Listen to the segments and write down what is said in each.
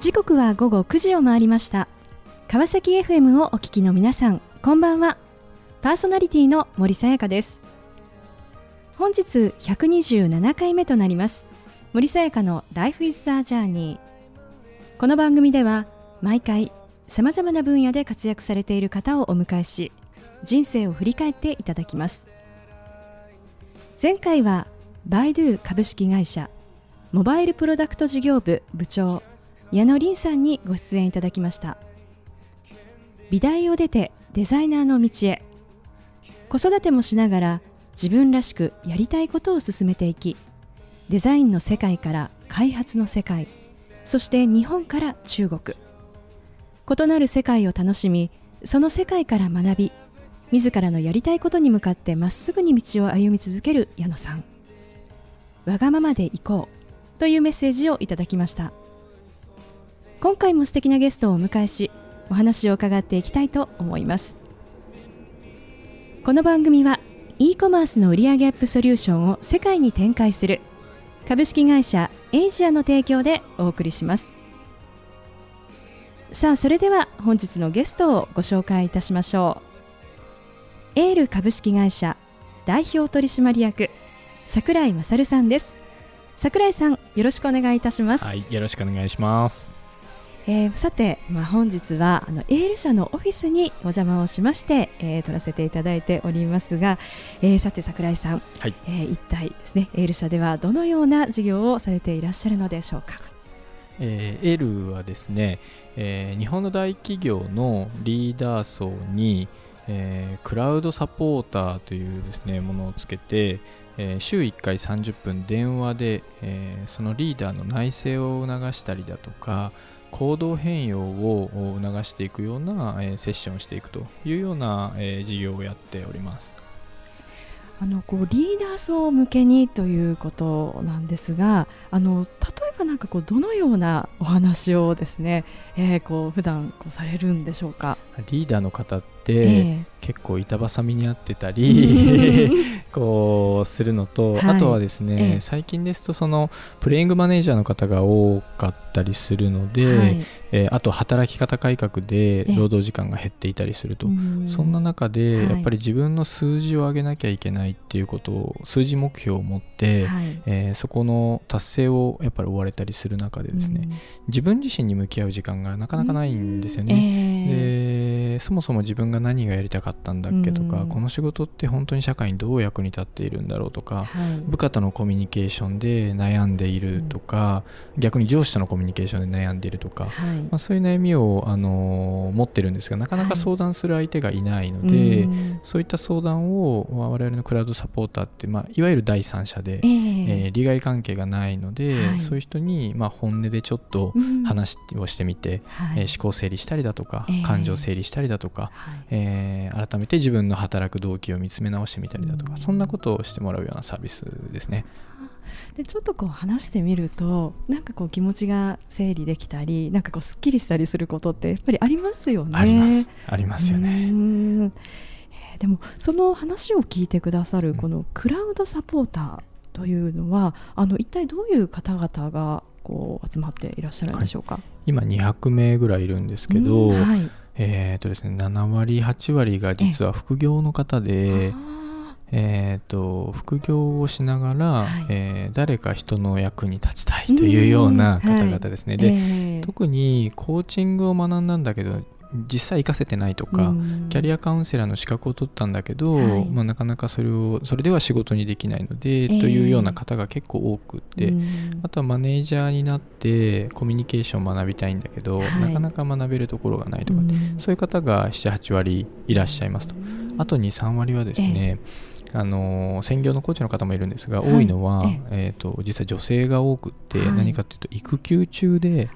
時刻は午後9時を回りました。川崎 FM をお聞きの皆さんこんばんは。パーソナリティの森さやかです。本日127回目となります。森さやかの Life is a Journey この番組では毎回さまざまな分野で活躍されている方をお迎えし人生を振り返っていただきます。前回はバイドゥ株式会社モバイルプロダクト事業部部長矢野凛さんにご出演いただきました。美大を出てデザイナーの道へ。子育てもしながら自分らしくやりたいことを進めていきデザインの世界から開発の世界そして日本から中国。異なる世界を楽しみその世界から学び自らのやりたいことに向かってまっすぐに道を歩み続ける矢野さん。わがままで行こうというメッセージをいただきました。今回も素敵なゲストをお迎えしお話を伺っていきたいと思います。この番組は e コマースの売上アップソリューションを世界に展開する株式会社エイジアの提供でお送りします。さあそれでは本日のゲストをご紹介いたしましょう。エール株式会社代表取締役桜井勝さんです。桜井さんよろしくお願いいたします。はいよろしくお願いします。えー、さて、まあ、本日はあのエール社のオフィスにお邪魔をしまして、えー、撮らせていただいておりますが、えー、さて櫻井さん、はいえー、一体ですねエール社ではどのような事業をされていらっしゃるのでしょうか？えー、エールはですね、えー、日本の大企業のリーダー層に、えー、クラウドサポーターというですねものをつけて、えー、週1回30分電話で、えー、そのリーダーの内政を促したりだとか行動変容を促していくような、えー、セッションをしていくというような、えー、事業をやっております。あのこうリーダー層向けにということなんですがあの例えばなんかこうどのようなお話をですね、えー、こう普段こうされるんでしょうか？リーダーの方結構板挟みにあってたり こうするのと、はい、あとはですね、えー、最近ですとそのプレイングマネージャーの方が多かったりするので、はい、えー、あと働き方改革で労働時間が減っていたりすると、そんな中でやっぱり自分の数字を上げなきゃいけないっていうことを数字目標を持って、はい、えー、そこの達成をやっぱり追われたりする中でですね、自分自身に向き合う時間がなかなかないんですよね。でそもそも自分が何がやりたかったんだっけとか、この仕事って本当に社会にどう役に立っているんだろうとか、はい、部下とのコミュニケーションで悩んでいるとか、逆に上司とのコミュニケーションで悩んでいるとか、はい、まあ、そういう悩みを、あの持ってるんですがなかなか相談する相手がいないので、そういった相談を我々のクラウドサポーターって、まあ、いわゆる第三者で、えー、えー、利害関係がないので、はい、そういう人に、まあ、本音でちょっと話をしてみて、うん、えー、思考整理したりだとか、えー、感情整理したりだとか、はい、えー、改めて自分の働く動機を見つめ直してみたりだとか、うん、そんなことをしてもらうようなサービスですね。でちょっとこう話してみるとなんかこう気持ちが整理できたりなんかこうすっきりしたりすることってやっぱりありますよね。あります。ありますよね。でもその話を聞いてくださるこのクラウドサポーターというのはあの一体どういう方々がこう集まっていらっしゃるんでしょうか、はい、今200名ぐらいいるんですけど、はい、えーとですね、7割8割が実は副業の方で。えー。と、副業をしながら、はい、えー、誰か人の役に立ちたいというような方々ですね、はい、で、えー、特にコーチングを学んだんだけど実際活かせてないとか、キャリアカウンセラーの資格を取ったんだけど、はい、まあ、なかなかそれをそれでは仕事にできないので、えー、というような方が結構多くて、あとはマネージャーになってコミュニケーションを学びたいんだけど、はい、なかなか学べるところがないとか、そういう方が78割いらっしゃいますと。あと23割はですね、えー、あの専業のコーチの方もいるんですが、多いのは、えーと、実際女性が多くて、何かというと育休中で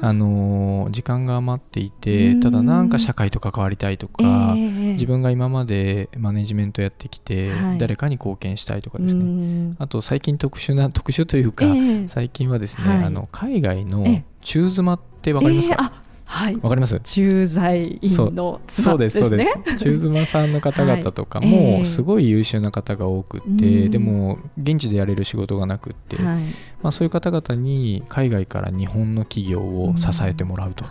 あの時間が余っていてただなんか社会と関わりたいとか、えー、自分が今までマネジメントやってきて、はい、誰かに貢献したいとかですね。あと最近特殊な特殊というか、えー、最近はですね、はい、あの海外の中妻って分かりますか、えーはい、わかります？駐在員のそうですそうです。中 妻さんの方々とかもすごい優秀な方が多くって、はいでも現地でやれる仕事がなくって、はい、まあ、そういう方々に海外から日本の企業を支えてもらうと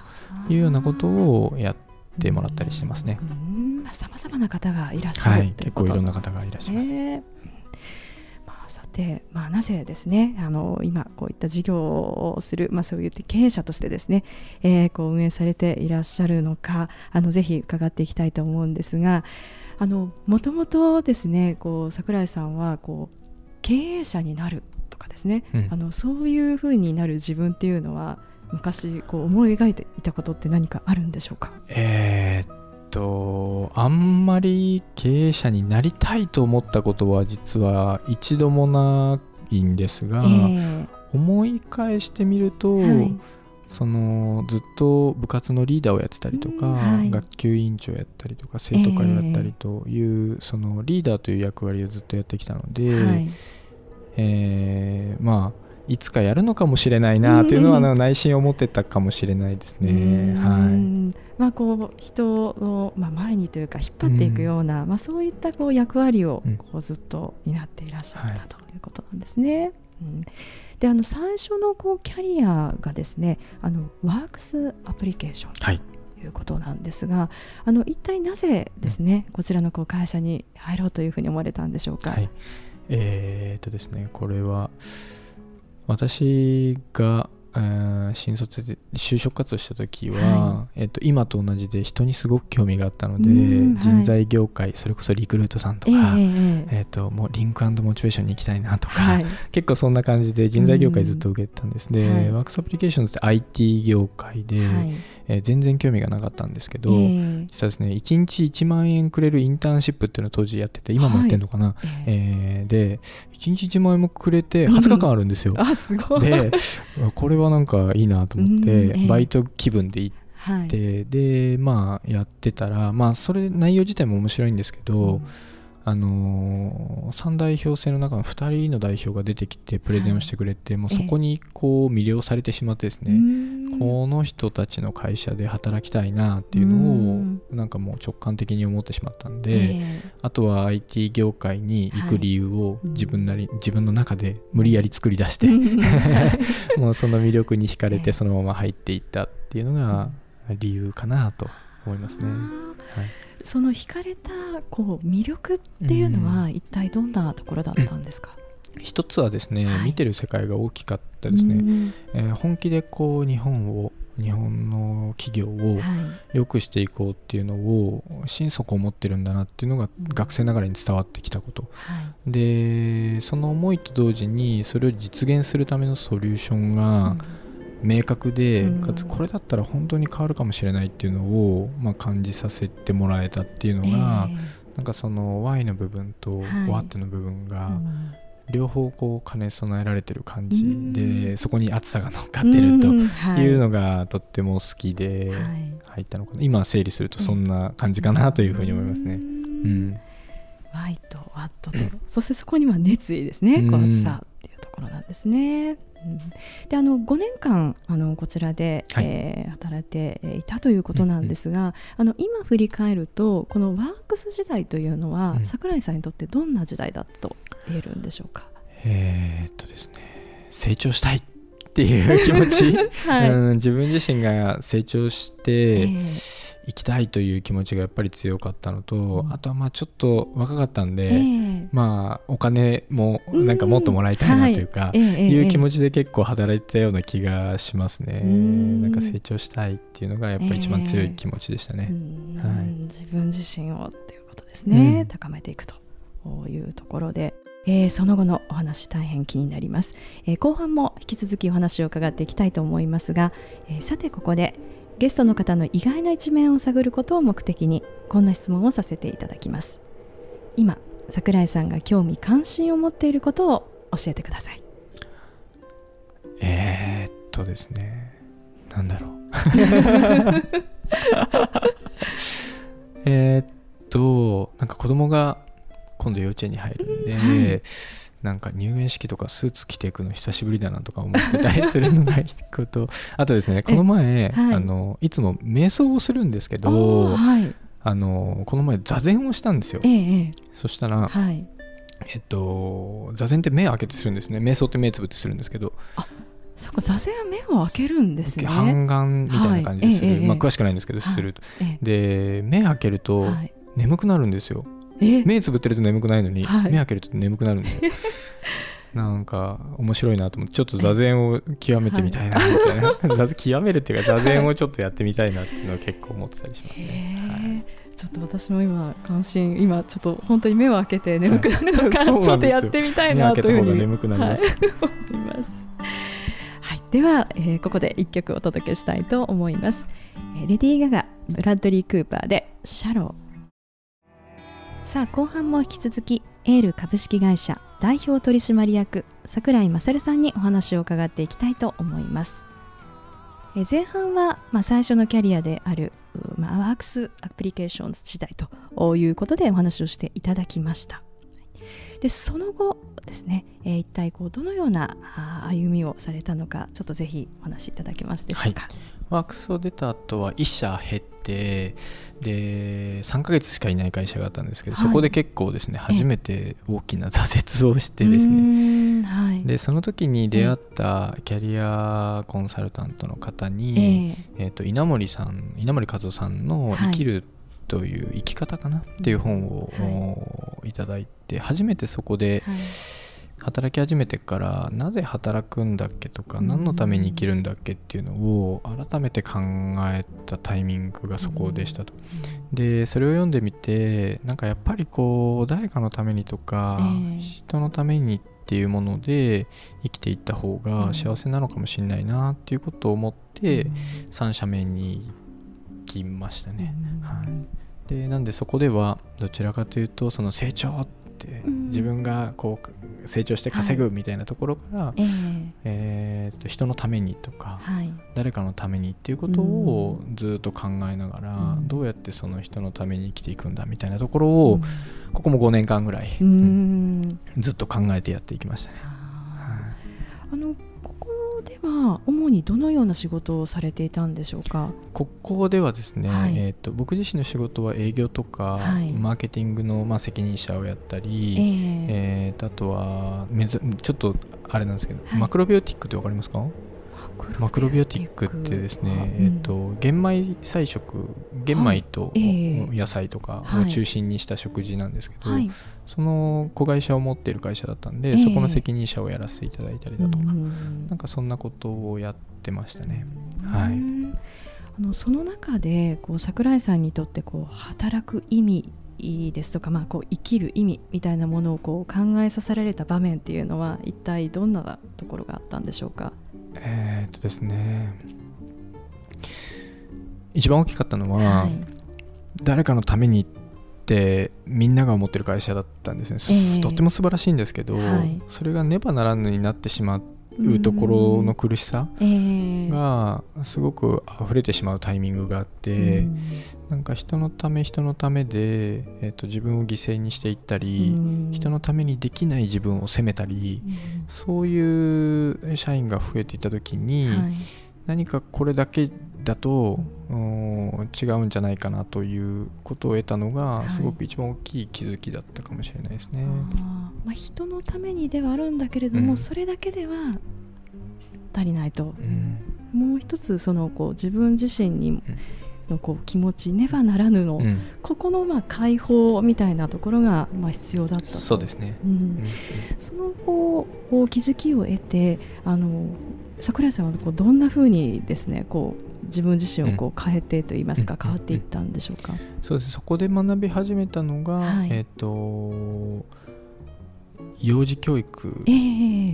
いうようなことをやってもらったりしてますね。さまざまな方がいらっしゃる、はい、結構いろんな方がいらっしゃいます。で、まあ、なぜですねあの今こういった事業をする、まあ、そういった経営者としてですね、えー、こう運営されていらっしゃるのかあのぜひ伺っていきたいと思うんですがもともとですねこう桜井さんはこう経営者になるとかですね、うん、あのそういうふうになる自分っていうのは昔こう思い描いていたことって何かあるんでしょうか？えー、とあんまり経営者になりたいと思ったことは実は一度もないんですが、えー、思い返してみると、はい、そのずっと部活のリーダーをやってたりとか、はい、学級委員長やったりとか生徒会をやったりという、えー、そのリーダーという役割をずっとやってきたので、はい、えー、まあいつかやるのかもしれないなというのは内心思ってたかもしれないですね。はいまあ、こう人を、まあ、前にというか引っ張っていくような、まあ、そういったこう役割をこうずっと担っていらっしゃったということなんですね。うん、であの最初のこうキャリアがですねあのワークスアプリケーション、はい。いうことなんですがあの一体なぜですね、うん、こちらのこう会社に入ろうというふうに思われたんでしょうか？はい、えー、っとですねこれは私が新卒で就職活動した時は、はい、えっと、今と同じで人にすごく興味があったので、人材業界、それこそリクルートさんとか、えー、えー、ともうリンクモチベーションに行きたいなとか、はい、結構そんな感じで人材業界ずっと受けてたんです。で、はい、ワークスアプリケーションズって IT 業界で、えー、全然興味がなかったんですけど、えー、実はですね1日1万円くれるインターンシップっていうのを当時やってて今もやってるのかな、はい、えー、で1日1万円もくれて20日間あるんですよ、うん、あすごい。でこれはなんかいいなと思って、バイト気分で行って、はい、でまあやってたらまあそれ内容自体も面白いんですけど、うんあのー、3代表制の中の2人の代表が出てきてプレゼンをしてくれて、はい、もうそこにこう魅了されてしまってですね、この人たちの会社で働きたいなっていうのをなんかもう直感的に思ってしまったんで、あとは IT 業界に行く理由を自分なり、自分の中で無理やり作り出して もうその魅力に惹かれてそのまま入っていったっていうのが理由かなと思いますね。はい。その惹かれたこう魅力っていうのは一体どんなところだったんですか、うん、一つはですね、はい、見てる世界が大きかったですね、うん、えー、本気でこう日本を日本の企業を良くしていこうっていうのを心底思ってるんだなっていうのが学生ながらに伝わってきたこと、はい、でその思いと同時にそれを実現するためのソリューションが、うん明確で、かつこれだったら本当に変わるかもしれないっていうのを、まあ、感じさせてもらえたっていうのが、えー、なんかその Y の部分と What の部分が、両方こう兼ね備えられてる感じで、そこに熱さが乗っかってるとい。うのがとっても好きで入ったのかな、今整理するとそんな感じかなというふうに思いますね。うん、Y と What とそしてそこには熱意ですね、この熱さころなんですね。であの5年間あのこちらで、はい、えー、働いていたということなんですが、うんうん、あの今振り返るとこのワークス時代というのは、うん、桜井さんにとってどんな時代だと言えるんでしょうか？えー、っとですね成長したいっていう気持ち、はい、うん、自分自身が成長して、えー行きたいという気持ちがやっぱり強かったのと、うん、あとはまあちょっと若かったんで、えー、まあお金もなんかもっともらいたいなというか、はい、いう気持ちで結構働いてたような気がしますね、えー、なんか成長したいっていうのがやっぱり一番強い気持ちでしたね、えー、はい、自分自身をっていうことですね、うん、高めていくと。いうところでえー、その後のお話大変気になります、えー、後半も引き続きお話を伺っていきたいと思いますが、えー、さてここでゲストの方の意外な一面を探ることを目的にこんな質問をさせていただきます。今桜井さんが興味関心を持っていることを教えてください。えー、っとですね。なんだろう。えっとなんか子供が今度幼稚園に入るんで、はい、なんか入園式とかスーツ着ていくの久しぶりだなとか思ってたりするのが一こと あとですねこの前、はい、あのいつも瞑想をするんですけど、はい、あのこの前座禅をしたんですよ、ええ、そしたら、はい、えっと座禅って目を開けてするんですね。瞑想って目つぶってするんですけど。そこ座禅は目を開けるんですね。半眼みたいな感じでする、はい、まあ、詳しくないんですけど、すると、で目開けると眠くなるんですよ、目つぶってると眠くないのに、目開けると眠くなるんですよ。なんか面白いなと思ってちょっと座禅を極めてみたいなみたいな、はい、極めるっていうか座禅をちょっとやってみたいなっていうのは結構思ってたりしますね。ちょっと私も今関心今ちょっと本当に目を開けて眠くなるのか、はい、ちょっとやってみたいなというふうに眠くなります、はい、思います。はい、では、えー、ここで一曲お届けしたいと思います。えー、レディー・ガガブラッドリー・クーパーでシャロー。さあ後半も引き続きエール株式会社代表取締役櫻井勝さんにお話を伺っていきたいと思います。え前半は、まあ、最初のキャリアである、まあ、ワークスアプリケーション時代ということでお話をしていただきました。でその後ですね、えー、一体こうどのような歩みをされたのかちょっとぜひお話しいただけますでしょうか、はい。ワークスを出た後は1社減ってで3ヶ月しかいない会社があったんですけど、はい、そこで結構ですね初めて大きな挫折をしてですね、はい、でその時に出会ったキャリアコンサルタントの方に、えー、と稲森さん稲森和夫さんの「生きる」という生き方かなっていう本を、い、ただいて初めてそこで、働き始めてからなぜ働くんだっけとか何のために生きるんだっけっていうのを改めて考えたタイミングがそこでしたと。でそれを読んでみてなんかやっぱりこう誰かのためにとか、人のためにっていうもので生きていった方が幸せなのかもしれないなっていうことを思って三者面に行きましたね。はい、でなんでそこではどちらかというとその成長っって自分がこう成長して稼ぐみたいなところから、はい、えー、と人のためにとか、はい、誰かのためにっていうことをずっと考えながら、うん、どうやってその人のために生きていくんだみたいなところを、うん、ここも5年間ぐらい、うん、ずっと考えてやっていきましたね。主にどのような仕事をされていたんでしょうか？ここではですね、はい、えーと、僕自身の仕事は営業とか、はい、マーケティングの、まあ、責任者をやったり、えー、えーとあとはめずちょっとあれなんですけど、はい、マクロビオティックって分かりますか？マクロビオティック。ってですね、えーと、玄米菜食玄米と野菜とかを中心にした食事なんですけど、はい、その子会社を持っている会社だったんで、えー、そこの責任者をやらせていただいたりだとか、なんかそんなことをやってましたね。はい、あのその中でこう桜井さんにとってこう働く意味ですとか、まあ、こう生きる意味みたいなものをこう考えさせられた場面っていうのは一体どんなところがあったんでしょうか？えー、っとですね一番大きかったのは、はい、誰かのためにってみんなが思ってる会社だったんですね、えー、とっても素晴らしいんですけど、はい、それがねばならぬになってしまうところの苦しさがすごく溢れてしまうタイミングがあって、なんか人のため人のためで、えー、と自分を犠牲にしていったり、人のためにできない自分を責めたり、そういう社員が増えていた時に、はい、何かこれだけだと、うん、違うんじゃないかなということを得たのが、すごく一番大きい気づきだったかもしれないですね。まあ、人のためにではあるんだけれども、うん、それだけでは足りないと、うん、もう一つそのこう自分自身にのこう気持ちねばならぬの、うん、ここのまあ解放みたいなところがまあ必要だったそうですね、うん、そのこう気づきを得てあの桜井さんはこうどんなふうにですねこう自分自身をこう変えてといいますか、変わっていったんでしょうか、そうです。そこで学び始めたのが、はい、えっ、ー、と幼児教育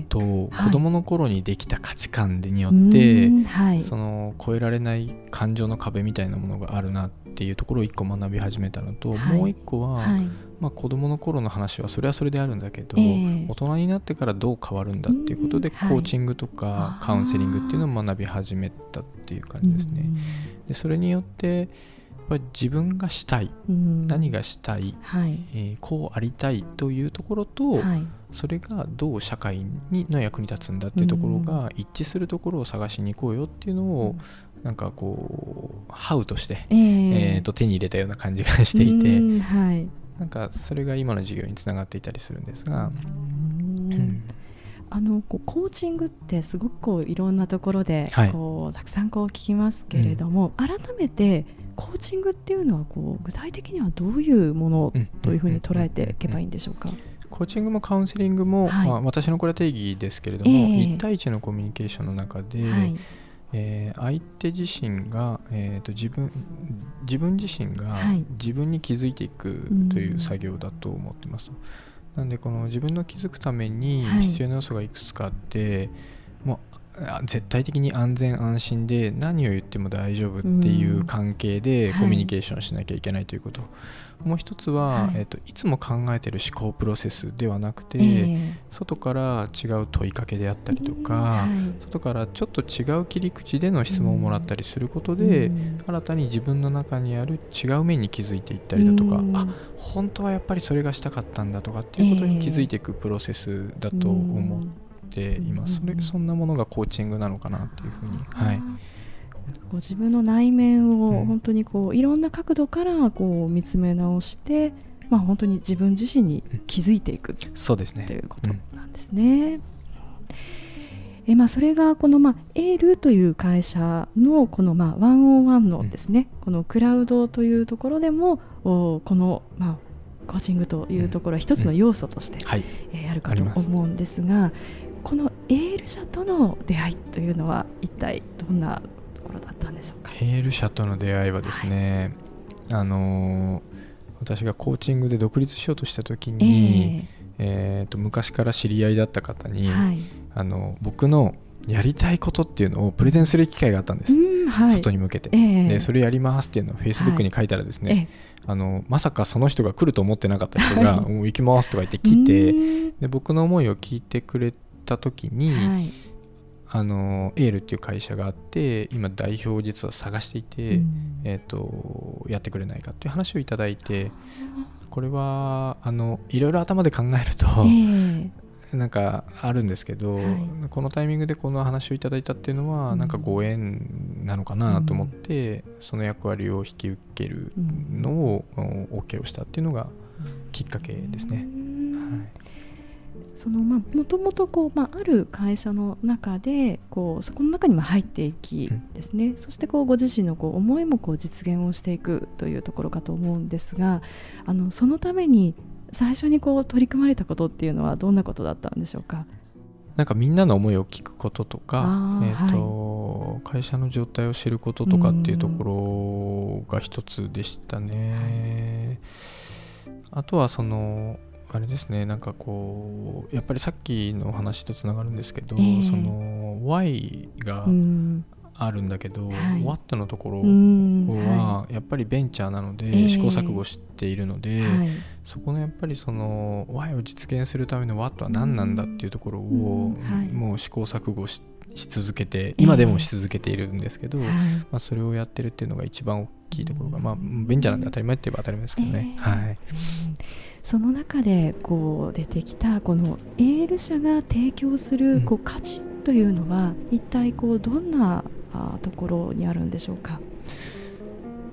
と子どもの頃にできた価値観によって、はい、その越えられない感情の壁みたいなものがあるなっていうところを一個学び始めたのと、はい、もう一個は、はい、まあ、子どもの頃の話はそれはそれであるんだけど、えー、大人になってからどう変わるんだっていうことで、コーチングとかカウンセリングっていうのを学び始めたっていう感じですね。でそれによってぱり自分がしたい、うん、何がしたい、はい、えー、こうありたいというところと、はい、それがどう社会にの役に立つんだっていうところが一致するところを探しに行こうよっていうのを、なんかこうハウとして、えー、えーと手に入れたような感じがしていて、はい、なんかそれが今の授業につながっていたりするんですが。うん。あのこうコーチングってすごくこういろんなところでこう、はい、たくさんこう聞きますけれども、うん、改めてコーチングっていうのはこう具体的にはどういうものというふうに捉えていけばいいんでしょうか？コーチングもカウンセリングも、はい、まあ、私のこれは定義ですけれども、えー、1対1のコミュニケーションの中で、はい、えー、相手自身が、えーと、自分自分自身が自分に気づいていくという作業だと思ってます。なんでこの自分の気づくために必要な要素がいくつかあって、はい、もう絶対的に安全安心で何を言っても大丈夫っていう関係でコミュニケーションしなきゃいけないということ、はい、もう一つは、はい。えーと、いつも考えてる思考プロセスではなくて、えー、外から違う問いかけであったりとか、はい、外からちょっと違う切り口での質問をもらったりすることで、新たに自分の中にある違う面に気づいていったりだとか、あ本当はやっぱりそれがしたかったんだとかっていうことに気づいていくプロセスだと思っています。それそんなものがコーチングなのかなっていうふうに。はい。ご自分の内面を本当にこう、いろんな角度からこう見つめ直して、まあ、本当に自分自身に気づいていく、そうですね。ということなんですね。えまあ、それがこの、まあ、エールという会社のこの、まあ、ワンオンワンのですね、このクラウドというところでもおこの、まあ、コーチングというところは一つの要素として、はい。えー、あるかと思うんですがこのエール社との出会いというのは一体どんなころだったんでしょうか？エール社との出会いはですね、はい、あの私がコーチングで独立しようとした時に、えー、えーと昔から知り合いだった方に、はい、あの僕のやりたいことっていうのをプレゼンする機会があったんです、はい、外に向けて、えー、でそれやりますっていうのをフェイスブックに書いたらですね、はい。あのまさかその人が来ると思ってなかった人が「もう行きます」とか言って来て で僕の思いを聞いてくれた時に、あのエールっていう会社があって今代表を実は探していて、うん、えーと、やってくれないかっていう話をいただいてこれはあのいろいろ頭で考えると、えー、なんかあるんですけど、はい、このタイミングでこの話をいただいたっていうのは、うん、なんかご縁なのかなと思って、うん、その役割を引き受けるのを、うん、OK をしたっていうのがきっかけですね。はいそのまあもともとこう、まあ、ある会社の中でこうそこの中にも入っていきですね、うん、そしてこうご自身のこう思いもこう実現をしていくというところかと思うんですがあのそのために最初にこう取り組まれたことっていうのはどんなことだったんでしょうか？なんかみんなの思いを聞くこととか、えーと、はい、会社の状態を知ることとかっていうところが一つでしたね。あとはそのあれですねなんかこうやっぱりさっきの話とつながるんですけど、えー、その Y があるんだけど、はい、What のところはやっぱりベンチャーなので試行錯誤しているので、えーはい、そこのやっぱりその Y を実現するための What は何なんだっていうところをもう試行錯誤してし続けて今でもし続けているんですけど、えー、まあ、それをやってるっていうのが一番大きいところが、まあ、ベンチャーなんで当たり前って言えば当たり前ですけどね。えー、はい。その中でこう出てきたこのエール社が提供するこう価値というのは、一体こうどんなところにあるんでしょうか？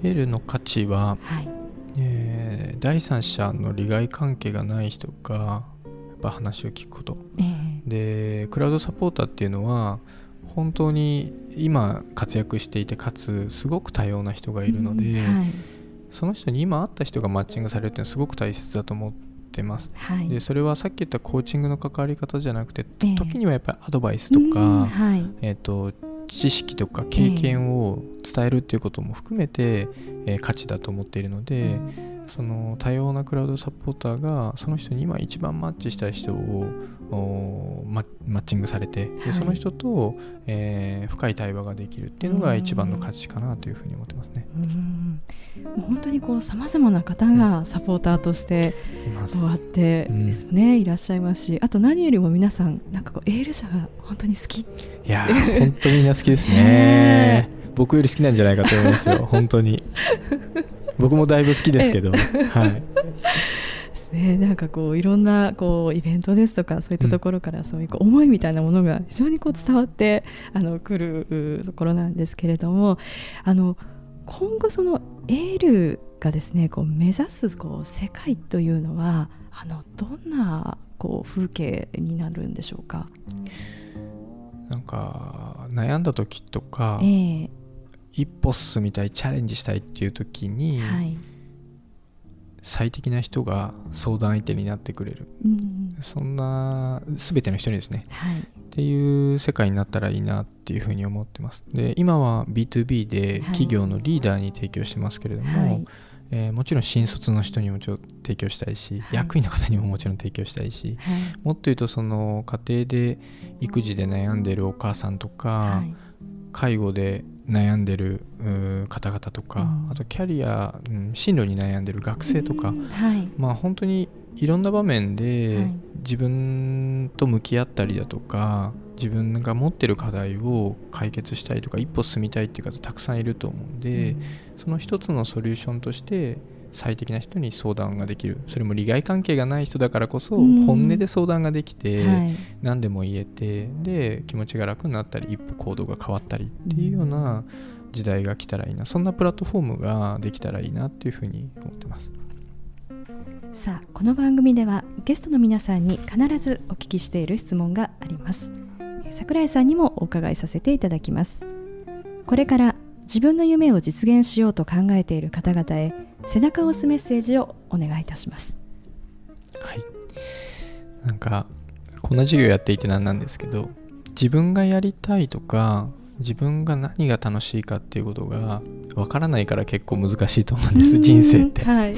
エールの価値は、はい。えー、第三者の利害関係がない人がやっぱ話を聞くこと、えー、でクラウドサポーターっていうのは本当に今活躍していてかつすごく多様な人がいるので、うんはい。その人に今会った人がマッチングされるっていうのはすごく大切だと思ってます、はい、でそれはさっき言ったコーチングの関わり方じゃなくて、えー、時にはやっぱりアドバイスとか、はい、えーと、知識とか経験を伝えるっていうことも含めて、えー、価値だと思っているので、その多様なクラウドサポーターがその人に今一番マッチしたい人をマッチングされて、でその人と、えー、深い対話ができるっていうのが一番の価値かなというふうに思ってますね。うん。本当にこうさまざまな方がサポーターとして終わってですね、うん、いらっしゃいますしあと何よりも皆さんなんかこうエール社が本当に好き。いや本当にみんな好きですね。僕より好きなんじゃないかと思いますよ本当に。僕もだいぶ好きですけど、はいですねなんかこういろんなこうイベントですとかそういったところからそういうこう思いみたいなものが非常にこう伝わってあの来るところなんですけれどもあの今後そのエールがですねこう目指すこう世界というのはあのどんなこう風景になるんでしょうか？なんか悩んだ時とか、えー、一歩進みたいチャレンジしたいっていう時に、はい、最適な人が相談相手になってくれる、うん、そんな全ての人にですね、はい、っていう世界になったらいいなっていうふうに思ってます。で今は B2B で企業のリーダーに提供してますけれども、はい。えー、もちろん新卒の人にもちょ提供したいし、はい、役員の方にももちろん提供したいし、はい、もっと言うとその家庭で育児で悩んでるお母さんとか、はい、介護で悩んでる方々とか、うん、あとキャリア、うん、進路に悩んでる学生とか、はい、まあ本当にいろんな場面で自分と向き合ったりだとか自分が持ってる課題を解決したいとか一歩進みたいっていう方たくさんいると思うんで、うん、その一つのソリューションとして最適な人に相談ができる。それも利害関係がない人だからこそ本音で相談ができて、何でも言えてで気持ちが楽になったり一歩行動が変わったりっていうような時代が来たらいいな。そんなプラットフォームができたらいいなっていうふうに思ってます。さあこの番組ではゲストの皆さんに必ずお聞きしている質問があります。桜井さんにもお伺いさせていただきます。これから自分の夢を実現しようと考えている方々へ背中を押すメッセージをお願いいたします。はい。なんかこんな授業やっていてなんなんですけど自分がやりたいとか自分が何が楽しいかっていうことがわからないから結構難しいと思うんです人生って、はい、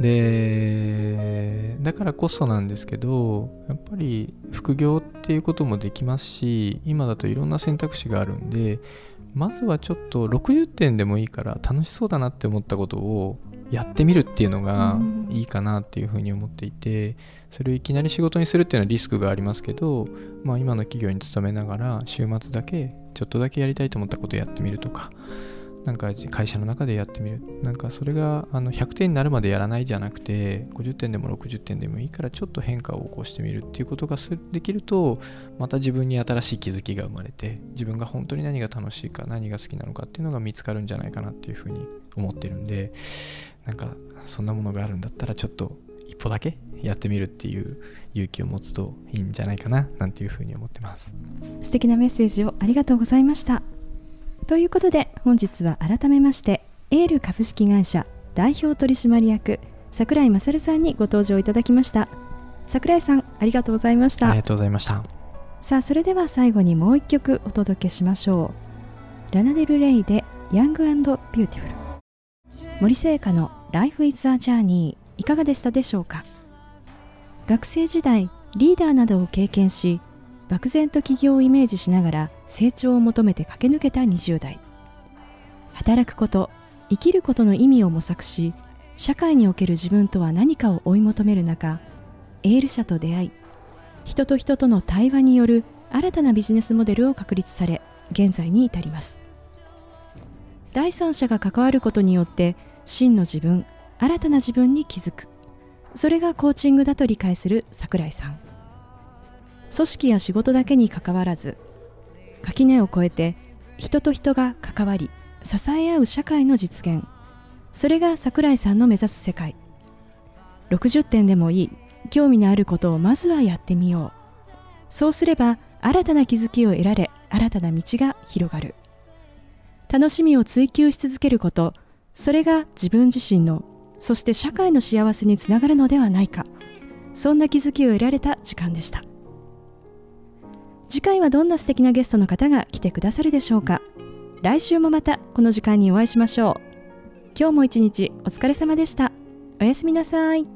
でだからこそなんですけどやっぱり副業っていうこともできますし今だといろんな選択肢があるんでまずはちょっと60点でもいいから楽しそうだなって思ったことをやってみるっていうのがいいかなっていうふうに思っていてそれをいきなり仕事にするっていうのはリスクがありますけど、まあ、今の企業に勤めながら週末だけちょっとだけやりたいと思ったことをやってみるとかなんか会社の中でやってみる。なんかそれがあの100点になるまでやらないじゃなくて50点でも60点でもいいからちょっと変化を起こしてみるっていうことができるとまた自分に新しい気づきが生まれて自分が本当に何が楽しいか何が好きなのかっていうのが見つかるんじゃないかなっていうふうに思ってるんでなんかそんなものがあるんだったらちょっと一歩だけやってみるっていう勇気を持つといいんじゃないかななんていうふうに思ってます。素敵なメッセージをありがとうございました。ということで本日は改めましてエール株式会社代表取締役櫻井勝さんにご登場いただきました。櫻井さんありがとうございました。ありがとうございました。さあそれでは最後にもう一曲お届けしましょう。ラナデル・レイで Young and Beautiful 森聖華の Life is a Journey いかがでしたでしょうか？学生時代リーダーなどを経験し漠然と起業をイメージしながら成長を求めて駆け抜けた20代。働くこと生きることの意味を模索し社会における自分とは何かを追い求める中エール社と出会い人と人との対話による新たなビジネスモデルを確立され現在に至ります。第三者が関わることによって真の自分新たな自分に気づく。それがコーチングだと理解する櫻井さん。組織や仕事だけにかかわらず垣根を越えて人と人が関わり支え合う社会の実現。それが櫻井さんの目指す世界。60点でもいい。興味のあることをまずはやってみよう。そうすれば新たな気づきを得られ新たな道が広がる。楽しみを追求し続けること。それが自分自身のそして社会の幸せにつながるのではないか。そんな気づきを得られた時間でした。次回はどんな素敵なゲストの方が来てくださるでしょうか。来週もまたこの時間にお会いしましょう。今日も一日お疲れ様でした。おやすみなさい。